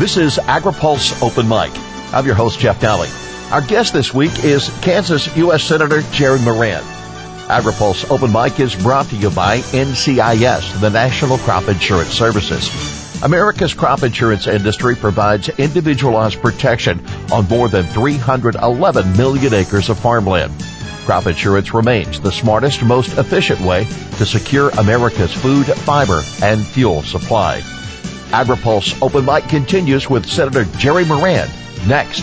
This is AgriPulse Open Mic. I'm your host, Jeff Nalley. Our guest this week is Kansas U.S. Senator Jerry Moran. AgriPulse Open Mic is brought to you by NCIS, the National Crop Insurance Services. America's crop insurance industry provides individualized protection on more than 311 million acres of farmland. Crop insurance remains the smartest, most efficient way to secure America's food, fiber, and fuel supply. AgriPulse Open Mic continues with Senator Jerry Moran next.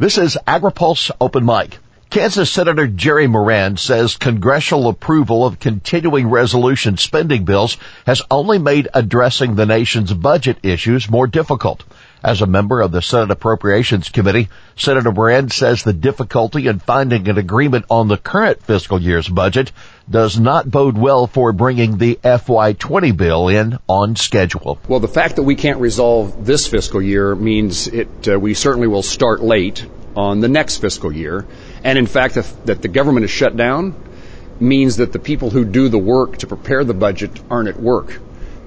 This is AgriPulse Open Mic. Kansas Senator Jerry Moran says congressional approval of continuing resolution spending bills has only made addressing the nation's budget issues more difficult. As a member of the Senate Appropriations Committee, Senator Moran says the difficulty in finding an agreement on the current fiscal year's budget does not bode well for bringing the FY20 bill in on schedule. Well, the fact that we can't resolve this fiscal year means it, uh, we certainly will start late on the next fiscal year. And in fact, that the government is shut down means that the people who do the work to prepare the budget aren't at work.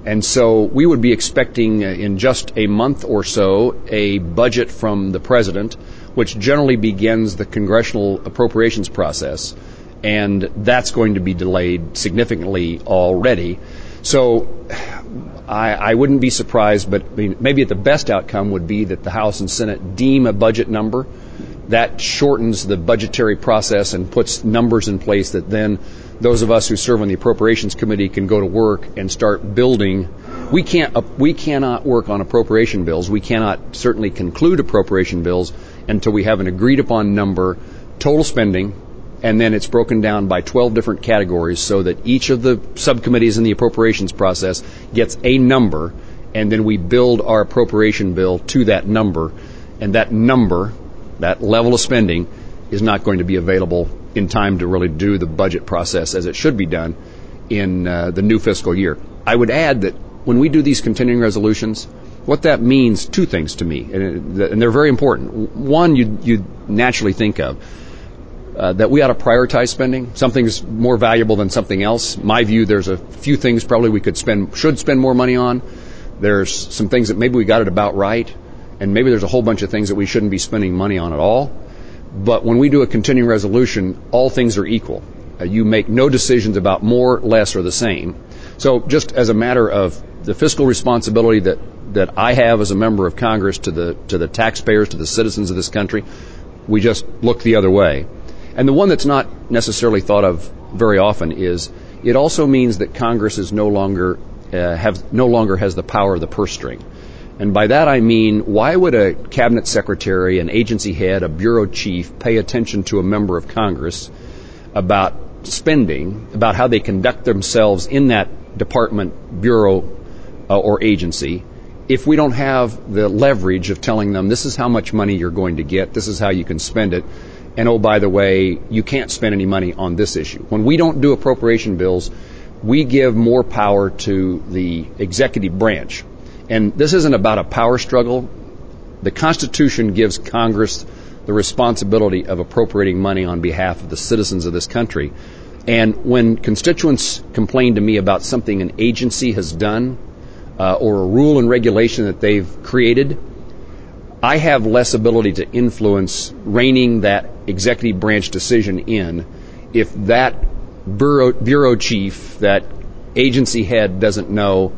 And so we would be expecting uh, in just a month or so a budget from the president, which generally begins the congressional appropriations process. And that's going to be delayed significantly already. So I, I wouldn't be surprised, but maybe the best outcome would be that the House and Senate deem a budget number that shortens the budgetary process and puts numbers in place that then those of us who serve on the appropriations committee can go to work and start building. We can't, uh, we cannot work on appropriation bills. We cannot certainly conclude appropriation bills until we have an agreed upon number, total spending, and then it's broken down by 12 different categories so that each of the subcommittees in the appropriations process gets a number, and then we build our appropriation bill to that number, and that number that level of spending is not going to be available in time to really do the budget process as it should be done in uh, the new fiscal year. I would add that when we do these continuing resolutions, what that means, two things to me, and, and they're very important. One, you, you naturally think of uh, that we ought to prioritize spending. Something's more valuable than something else. My view, there's a few things probably we could spend, should spend more money on. There's some things that maybe we got it about right and maybe there's a whole bunch of things that we shouldn't be spending money on at all. But when we do a continuing resolution, all things are equal. Uh, you make no decisions about more, less, or the same. So just as a matter of the fiscal responsibility that, that I have as a member of Congress to the, to the taxpayers, to the citizens of this country, we just look the other way. And the one that's not necessarily thought of very often is it also means that Congress is no longer uh, have no longer has the power of the purse string. And by that I mean, why would a cabinet secretary, an agency head, a bureau chief pay attention to a member of Congress about spending, about how they conduct themselves in that department, bureau, uh, or agency, if we don't have the leverage of telling them this is how much money you're going to get, this is how you can spend it, and oh, by the way, you can't spend any money on this issue. When we don't do appropriation bills, we give more power to the executive branch and this isn't about a power struggle. The Constitution gives Congress the responsibility of appropriating money on behalf of the citizens of this country. And when constituents complain to me about something an agency has done uh, or a rule and regulation that they've created, I have less ability to influence reining that executive branch decision in if that bureau, bureau chief, that agency head doesn't know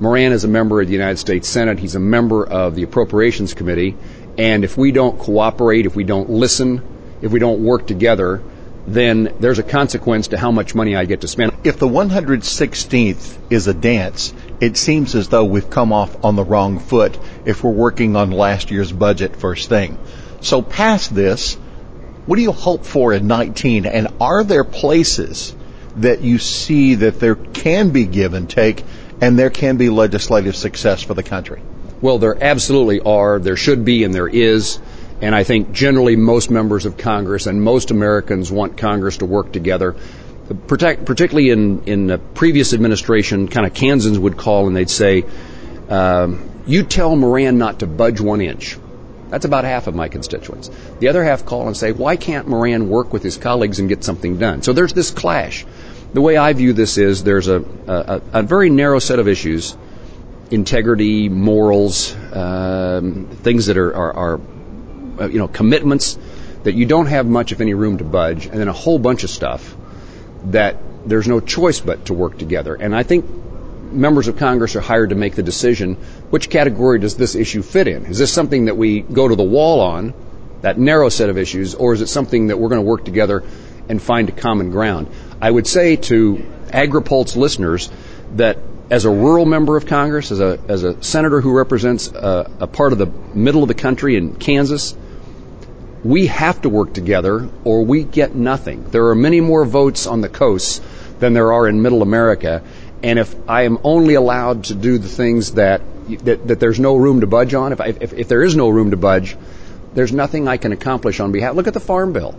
Moran is a member of the United States Senate. He's a member of the Appropriations Committee. And if we don't cooperate, if we don't listen, if we don't work together, then there's a consequence to how much money I get to spend. If the 116th is a dance, it seems as though we've come off on the wrong foot if we're working on last year's budget first thing. So past this, what do you hope for in 19? And are there places that you see that there can be give and take and there can be legislative success for the country? Well, there absolutely are. There should be, and there is. And I think generally most members of Congress and most Americans want Congress to work together. Protect, particularly in, in the previous administration, kind of Kansans would call and they'd say, um, you tell Moran not to budge one inch. That's about half of my constituents. The other half call and say, why can't Moran work with his colleagues and get something done? So there's this clash. The way I view this is there's a, a, a very narrow set of issues integrity, morals, um, things that are, are, are uh, you know, commitments that you don't have much, if any, room to budge, and then a whole bunch of stuff that there's no choice but to work together. And I think members of Congress are hired to make the decision which category does this issue fit in? Is this something that we go to the wall on, that narrow set of issues, or is it something that we're going to work together and find a common ground? I would say to AgriPulse listeners that as a rural member of Congress, as a, as a senator who represents a, a part of the middle of the country in Kansas, we have to work together or we get nothing. There are many more votes on the coasts than there are in middle America. And if I am only allowed to do the things that, that, that there's no room to budge on, if, I, if, if there is no room to budge, there's nothing I can accomplish on behalf. Look at the farm bill.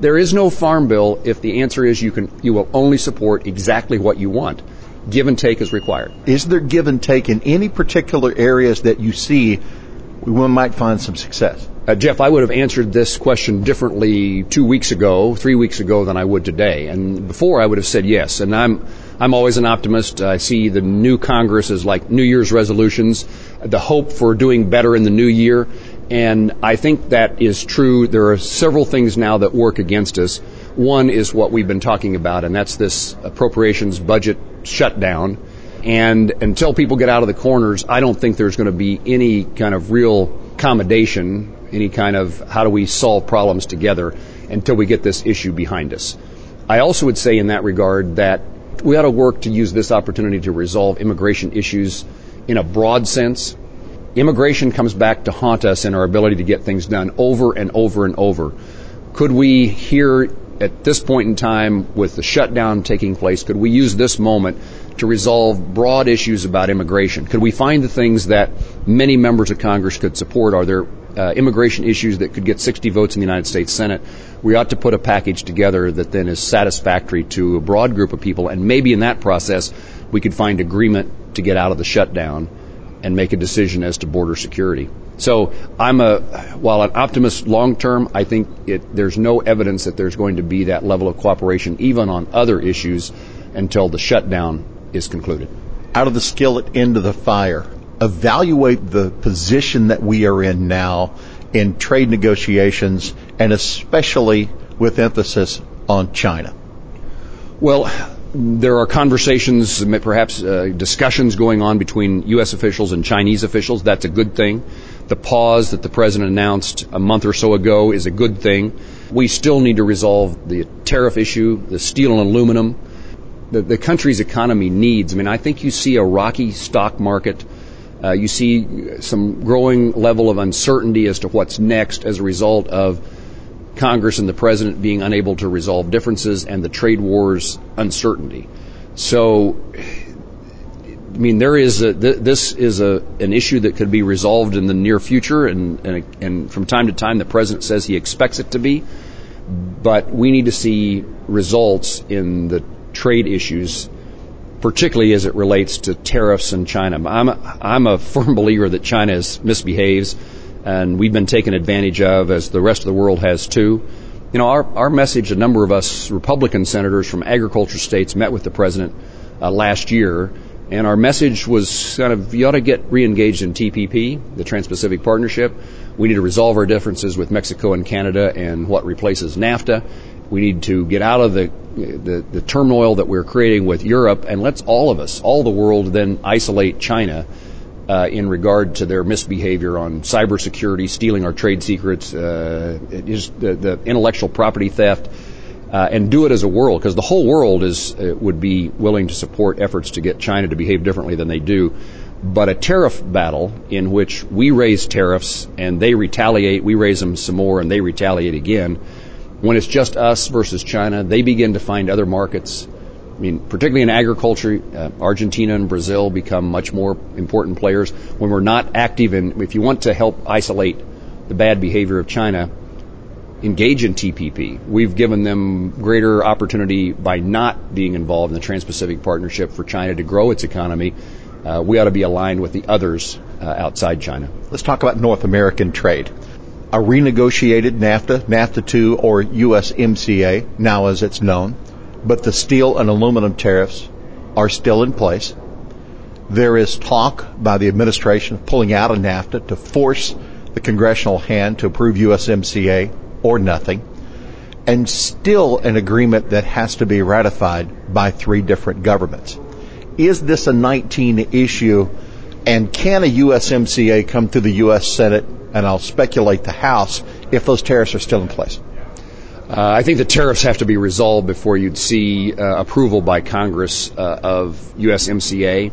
There is no farm bill if the answer is you can, you will only support exactly what you want give and take is required. Is there give and take in any particular areas that you see we might find some success? Uh, Jeff, I would have answered this question differently two weeks ago, three weeks ago than I would today. And before I would have said yes. And I'm, I'm always an optimist. I see the new Congress as like New Year's resolutions, the hope for doing better in the new year. And I think that is true. There are several things now that work against us. One is what we've been talking about, and that's this appropriations budget shutdown. And until people get out of the corners, I don't think there's going to be any kind of real accommodation, any kind of how do we solve problems together until we get this issue behind us. I also would say in that regard that we ought to work to use this opportunity to resolve immigration issues in a broad sense. Immigration comes back to haunt us in our ability to get things done over and over and over. Could we here at this point in time, with the shutdown taking place, could we use this moment to resolve broad issues about immigration? Could we find the things that many members of Congress could support? Are there uh, immigration issues that could get 60 votes in the United States Senate? We ought to put a package together that then is satisfactory to a broad group of people, and maybe in that process, we could find agreement to get out of the shutdown and make a decision as to border security. So I'm a, while an optimist long term, I think it, there's no evidence that there's going to be that level of cooperation even on other issues until the shutdown is concluded. Out of the skillet into the fire. Evaluate the position that we are in now in trade negotiations and especially with emphasis on China. Well, there are conversations, perhaps uh, discussions going on between U.S. officials and Chinese officials. That's a good thing. The pause that the president announced a month or so ago is a good thing. We still need to resolve the tariff issue, the steel and aluminum. The, the country's economy needs. I mean, I think you see a rocky stock market. Uh, you see some growing level of uncertainty as to what's next as a result of Congress and the president being unable to resolve differences and the trade wars uncertainty. So I mean, there is a, th- this is a, an issue that could be resolved in the near future, and, and, and from time to time the president says he expects it to be, but we need to see results in the trade issues, particularly as it relates to tariffs and China. I'm a, I'm a firm believer that China is, misbehaves, and we've been taken advantage of, as the rest of the world has too. You know, our, our message, a number of us Republican senators from agriculture states met with the president uh, last year and our message was kind of, you ought to get re-engaged in TPP, the Trans-Pacific Partnership. We need to resolve our differences with Mexico and Canada and what replaces NAFTA. We need to get out of the, the, the turmoil that we're creating with Europe, and let's all of us, all the world, then isolate China uh, in regard to their misbehavior on cybersecurity, stealing our trade secrets, uh, the, the intellectual property theft, uh, and do it as a world, because the whole world is uh, would be willing to support efforts to get China to behave differently than they do. But a tariff battle in which we raise tariffs and they retaliate, we raise them some more and they retaliate again. When it's just us versus China, they begin to find other markets. I mean, particularly in agriculture, uh, Argentina and Brazil become much more important players when we're not active in. If you want to help isolate the bad behavior of China, engage in TPP. We've given them greater opportunity by not being involved in the Trans-Pacific Partnership for China to grow its economy. Uh, we ought to be aligned with the others uh, outside China. Let's talk about North American trade. A renegotiated NAFTA, NAFTA 2, or USMCA, now as it's known, but the steel and aluminum tariffs are still in place. There is talk by the administration of pulling out of NAFTA to force the congressional hand to approve USMCA or nothing, and still an agreement that has to be ratified by three different governments. Is this a 19 issue, and can a USMCA come through the U.S. Senate, and I'll speculate the House, if those tariffs are still in place? Uh, I think the tariffs have to be resolved before you'd see uh, approval by Congress uh, of USMCA.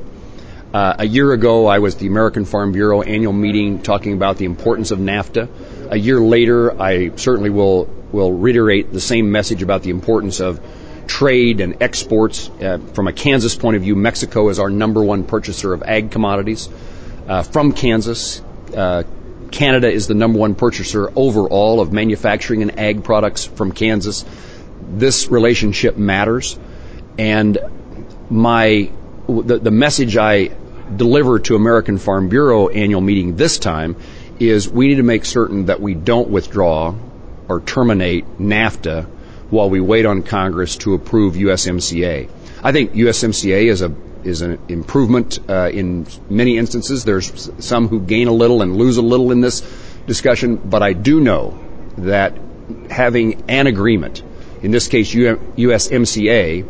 Uh, a year ago, I was at the American Farm Bureau annual meeting talking about the importance of NAFTA. A year later, I certainly will will reiterate the same message about the importance of trade and exports. Uh, from a Kansas point of view, Mexico is our number one purchaser of ag commodities. Uh, from Kansas, Canada is the number one purchaser overall of manufacturing and ag products from Kansas. This relationship matters, and my the, the message I deliver to American Farm Bureau annual meeting this time is we need to make certain that we don't withdraw or terminate NAFTA while we wait on Congress to approve USMCA. I think USMCA is a is an improvement uh, in many instances. There's some who gain a little and lose a little in this discussion, but I do know that having an agreement, in this case USMCA,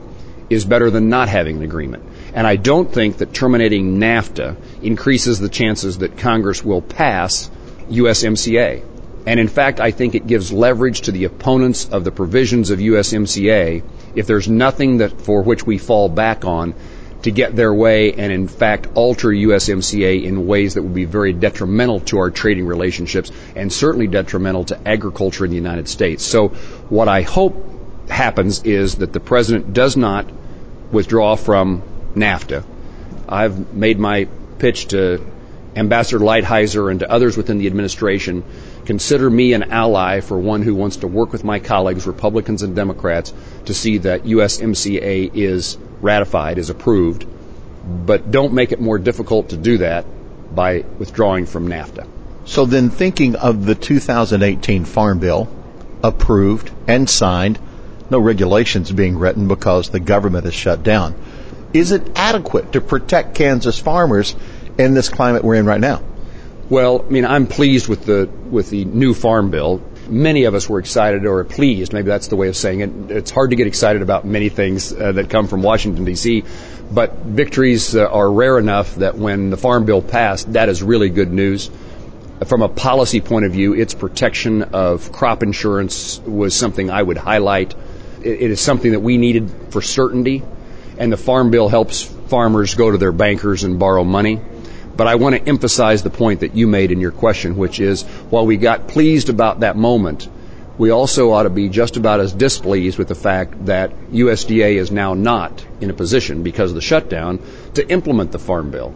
is better than not having an agreement. And I don't think that terminating NAFTA increases the chances that Congress will pass USMCA. And in fact, I think it gives leverage to the opponents of the provisions of USMCA if there's nothing that for which we fall back on to get their way and in fact alter USMCA in ways that would be very detrimental to our trading relationships and certainly detrimental to agriculture in the United States. So what I hope happens is that the president does not withdraw from NAFTA. I've made my pitch to Ambassador Lighthizer and to others within the administration. Consider me an ally for one who wants to work with my colleagues, Republicans and Democrats, to see that USMCA is ratified, is approved, but don't make it more difficult to do that by withdrawing from NAFTA. So then, thinking of the 2018 Farm Bill, approved and signed, no regulations being written because the government is shut down is it adequate to protect Kansas farmers in this climate we're in right now? Well, I mean, I'm pleased with the with the new farm bill. Many of us were excited or pleased. Maybe that's the way of saying it. It's hard to get excited about many things uh, that come from Washington D.C., but victories uh, are rare enough that when the farm bill passed, that is really good news. From a policy point of view, its protection of crop insurance was something I would highlight. it, it is something that we needed for certainty and the Farm Bill helps farmers go to their bankers and borrow money. But I want to emphasize the point that you made in your question, which is while we got pleased about that moment, we also ought to be just about as displeased with the fact that USDA is now not in a position because of the shutdown to implement the Farm Bill.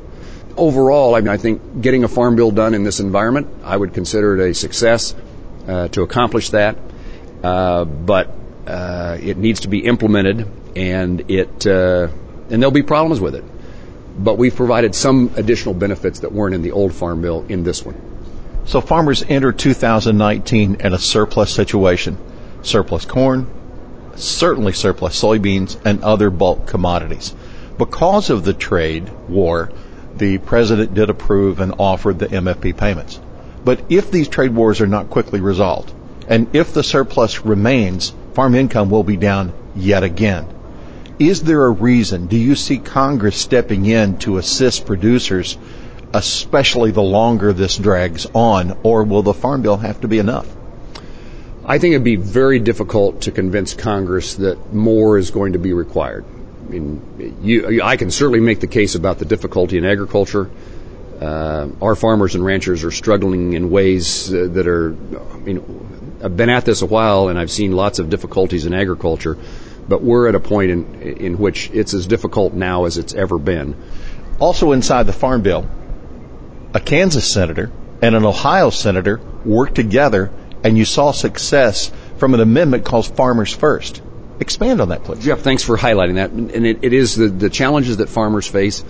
Overall, I mean, I think getting a Farm Bill done in this environment, I would consider it a success uh, to accomplish that. Uh, but uh, it needs to be implemented, and it uh, and there'll be problems with it. But we've provided some additional benefits that weren't in the old farm bill in this one. So farmers enter 2019 in a surplus situation, surplus corn, certainly surplus soybeans and other bulk commodities. Because of the trade war, the president did approve and offered the MFP payments. But if these trade wars are not quickly resolved, and if the surplus remains, farm income will be down yet again. Is there a reason? Do you see Congress stepping in to assist producers, especially the longer this drags on, or will the Farm Bill have to be enough? I think it'd be very difficult to convince Congress that more is going to be required. I mean, you, I can certainly make the case about the difficulty in agriculture. Uh, our farmers and ranchers are struggling in ways uh, that are, I mean, I've been at this a while and I've seen lots of difficulties in agriculture, But we're at a point in, in which it's as difficult now as it's ever been. Also inside the Farm Bill, a Kansas senator and an Ohio senator worked together and you saw success from an amendment called Farmers First. Expand on that, please. Jeff, thanks for highlighting that. And it, it is the, the challenges that farmers face.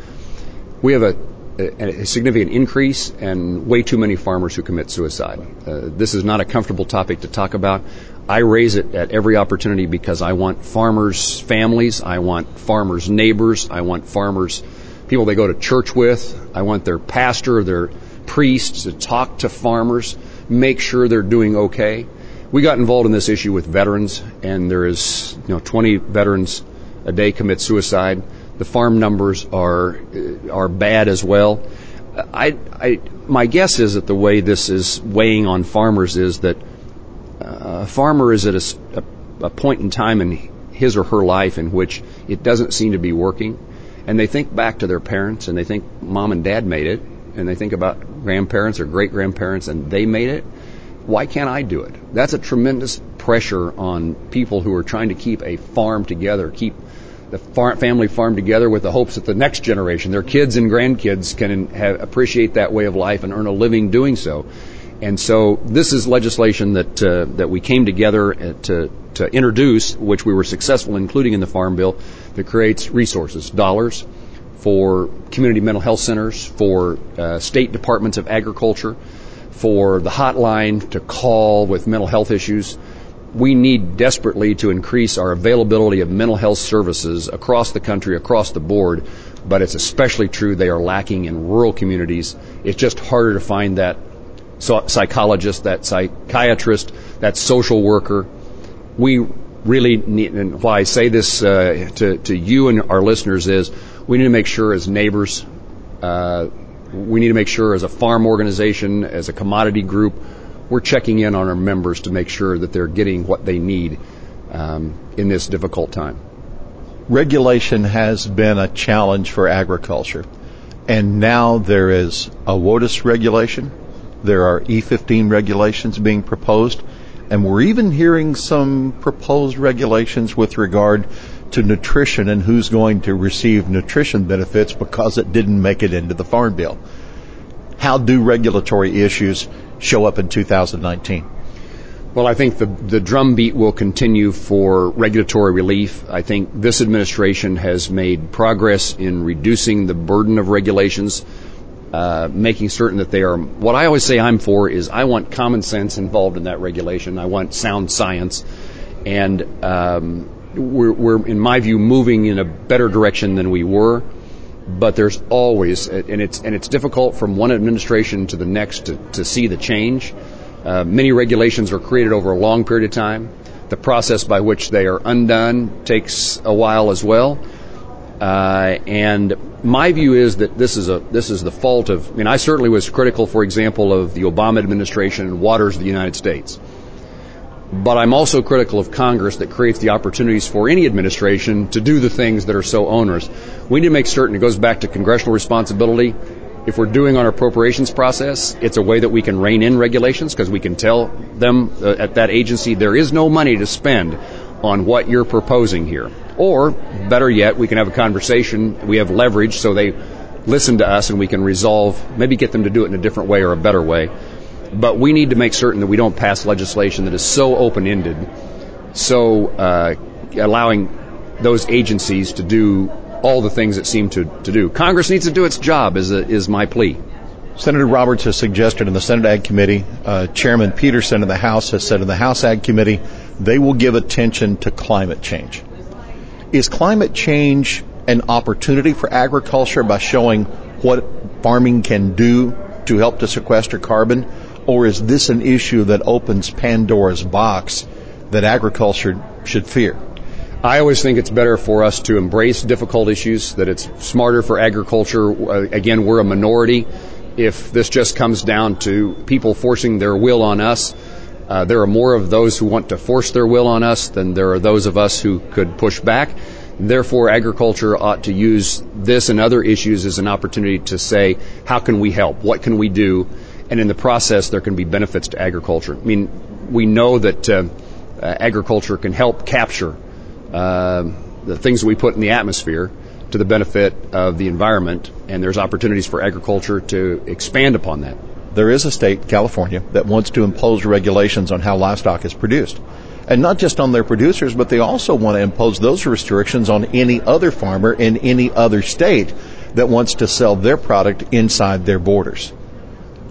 We have a, a, a, significant increase and way too many farmers who commit suicide. Uh, this is not a comfortable topic to talk about. I raise it at every opportunity because I want farmers' families, I want farmers' neighbors, I want farmers, people they go to church with, I want their pastor, or their priests to talk to farmers, make sure they're doing okay. We got involved in this issue with veterans, and there is, you know, 20 veterans a day commit suicide. The farm numbers are are bad as well. I, I, my guess is that the way this is weighing on farmers is that uh, a farmer is at a, a, a point in time in his or her life in which it doesn't seem to be working, and they think back to their parents and they think mom and dad made it, and they think about grandparents or great grandparents and they made it. Why can't I do it? That's a tremendous pressure on people who are trying to keep a farm together, keep the family farm together with the hopes that the next generation, their kids and grandkids, can have, appreciate that way of life and earn a living doing so. And so this is legislation that uh, that we came together uh, to to introduce, which we were successful in including in the Farm Bill, that creates resources, dollars, for community mental health centers, for uh, state departments of agriculture, for the hotline to call with mental health issues. We need desperately to increase our availability of mental health services across the country, across the board, but it's especially true they are lacking in rural communities. It's just harder to find that psychologist, that psychiatrist, that social worker. We really need, and why I say this uh, to, to you and our listeners is we need to make sure as neighbors, uh, we need to make sure as a farm organization, as a commodity group, we're checking in on our members to make sure that they're getting what they need um, in this difficult time. Regulation has been a challenge for agriculture, and now there is a WOTUS regulation there are E15 regulations being proposed, and we're even hearing some proposed regulations with regard to nutrition and who's going to receive nutrition benefits because it didn't make it into the Farm Bill. How do regulatory issues show up in 2019? Well, I think the, the drumbeat will continue for regulatory relief. I think this administration has made progress in reducing the burden of regulations uh, making certain that they are. What I always say I'm for is I want common sense involved in that regulation. I want sound science, and um, we're, we're, in my view, moving in a better direction than we were. But there's always, and it's and it's difficult from one administration to the next to, to see the change. Uh, many regulations are created over a long period of time. The process by which they are undone takes a while as well. Uh, and my view is that this is a this is the fault of. I mean, I certainly was critical, for example, of the Obama administration and waters of the United States. But I'm also critical of Congress that creates the opportunities for any administration to do the things that are so onerous. We need to make certain it goes back to congressional responsibility. If we're doing our appropriations process, it's a way that we can rein in regulations because we can tell them uh, at that agency there is no money to spend on what you're proposing here. Or, better yet, we can have a conversation. We have leverage so they listen to us and we can resolve, maybe get them to do it in a different way or a better way. But we need to make certain that we don't pass legislation that is so open ended, so uh, allowing those agencies to do all the things it seem to, to do. Congress needs to do its job, is, a, is my plea. Senator Roberts has suggested in the Senate Ag Committee, uh, Chairman Peterson in the House has said in the House Ag Committee, they will give attention to climate change. Is climate change an opportunity for agriculture by showing what farming can do to help to sequester carbon? Or is this an issue that opens Pandora's box that agriculture should fear? I always think it's better for us to embrace difficult issues, that it's smarter for agriculture. Uh, again, we're a minority. If this just comes down to people forcing their will on us, uh, there are more of those who want to force their will on us than there are those of us who could push back. Therefore, agriculture ought to use this and other issues as an opportunity to say, how can we help? What can we do? And in the process, there can be benefits to agriculture. I mean, we know that uh, uh, agriculture can help capture Um, the things that we put in the atmosphere to the benefit of the environment, and there's opportunities for agriculture to expand upon that. There is a state, California, that wants to impose regulations on how livestock is produced. And not just on their producers, but they also want to impose those restrictions on any other farmer in any other state that wants to sell their product inside their borders.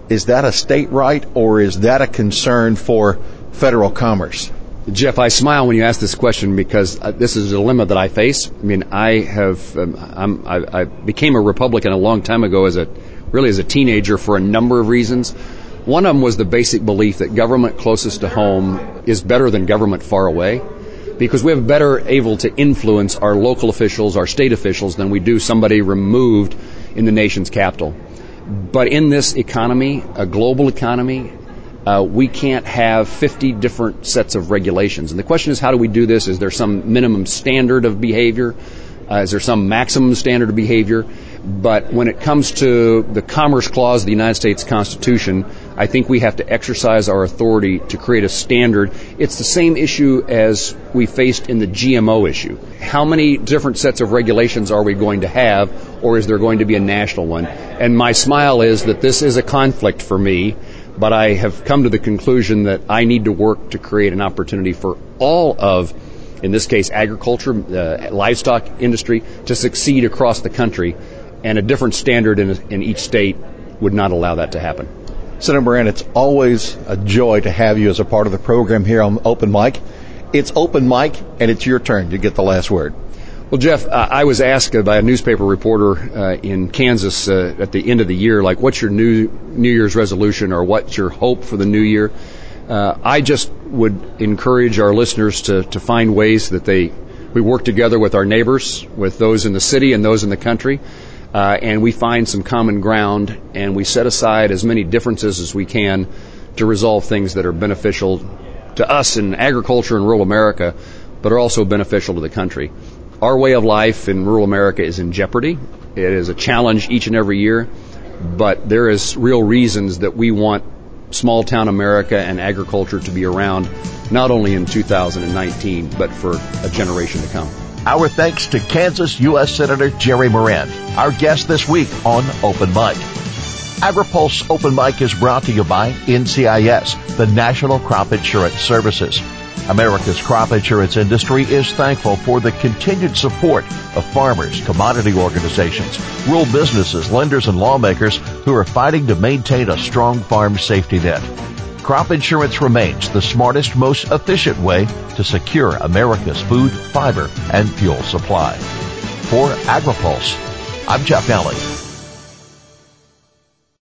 Is that a state right or is that a concern for federal commerce? Jeff, I smile when you ask this question because uh, this is a dilemma that I face. I mean, I have, um, I, I became a Republican a long time ago as a, really as a teenager for a number of reasons. One of them was the basic belief that government closest to home is better than government far away because we have better able to influence our local officials, our state officials than we do somebody removed in the nation's capital. But in this economy, a global economy, uh, we can't have 50 different sets of regulations. And the question is, how do we do this? Is there some minimum standard of behavior? Uh, is there some maximum standard of behavior? But when it comes to the Commerce Clause of the United States Constitution, I think we have to exercise our authority to create a standard. It's the same issue as we faced in the GMO issue. How many different sets of regulations are we going to have, or is there going to be a national one? And my smile is that this is a conflict for me but I have come to the conclusion that I need to work to create an opportunity for all of, in this case, agriculture, uh, livestock industry to succeed across the country, and a different standard in, in each state would not allow that to happen. Senator Moran, it's always a joy to have you as a part of the program here on Open Mic. It's Open Mic, and it's your turn to get the last word. Well, Jeff, I was asked by a newspaper reporter uh, in Kansas uh, at the end of the year, like, what's your new New Year's resolution or what's your hope for the new year? Uh, I just would encourage our listeners to, to find ways that they we work together with our neighbors, with those in the city and those in the country, uh, and we find some common ground and we set aside as many differences as we can to resolve things that are beneficial to us in agriculture and rural America, but are also beneficial to the country. Our way of life in rural America is in jeopardy. It is a challenge each and every year, but there is real reasons that we want small town America and agriculture to be around not only in 2019, but for a generation to come. Our thanks to Kansas U.S. Senator Jerry Moran, our guest this week on Open Mic. AgriPulse Open Mic is brought to you by NCIS, the National Crop Insurance Services. America's crop insurance industry is thankful for the continued support of farmers, commodity organizations, rural businesses, lenders, and lawmakers who are fighting to maintain a strong farm safety net. Crop insurance remains the smartest, most efficient way to secure America's food, fiber, and fuel supply. For AgriPulse, I'm Jeff Nalley.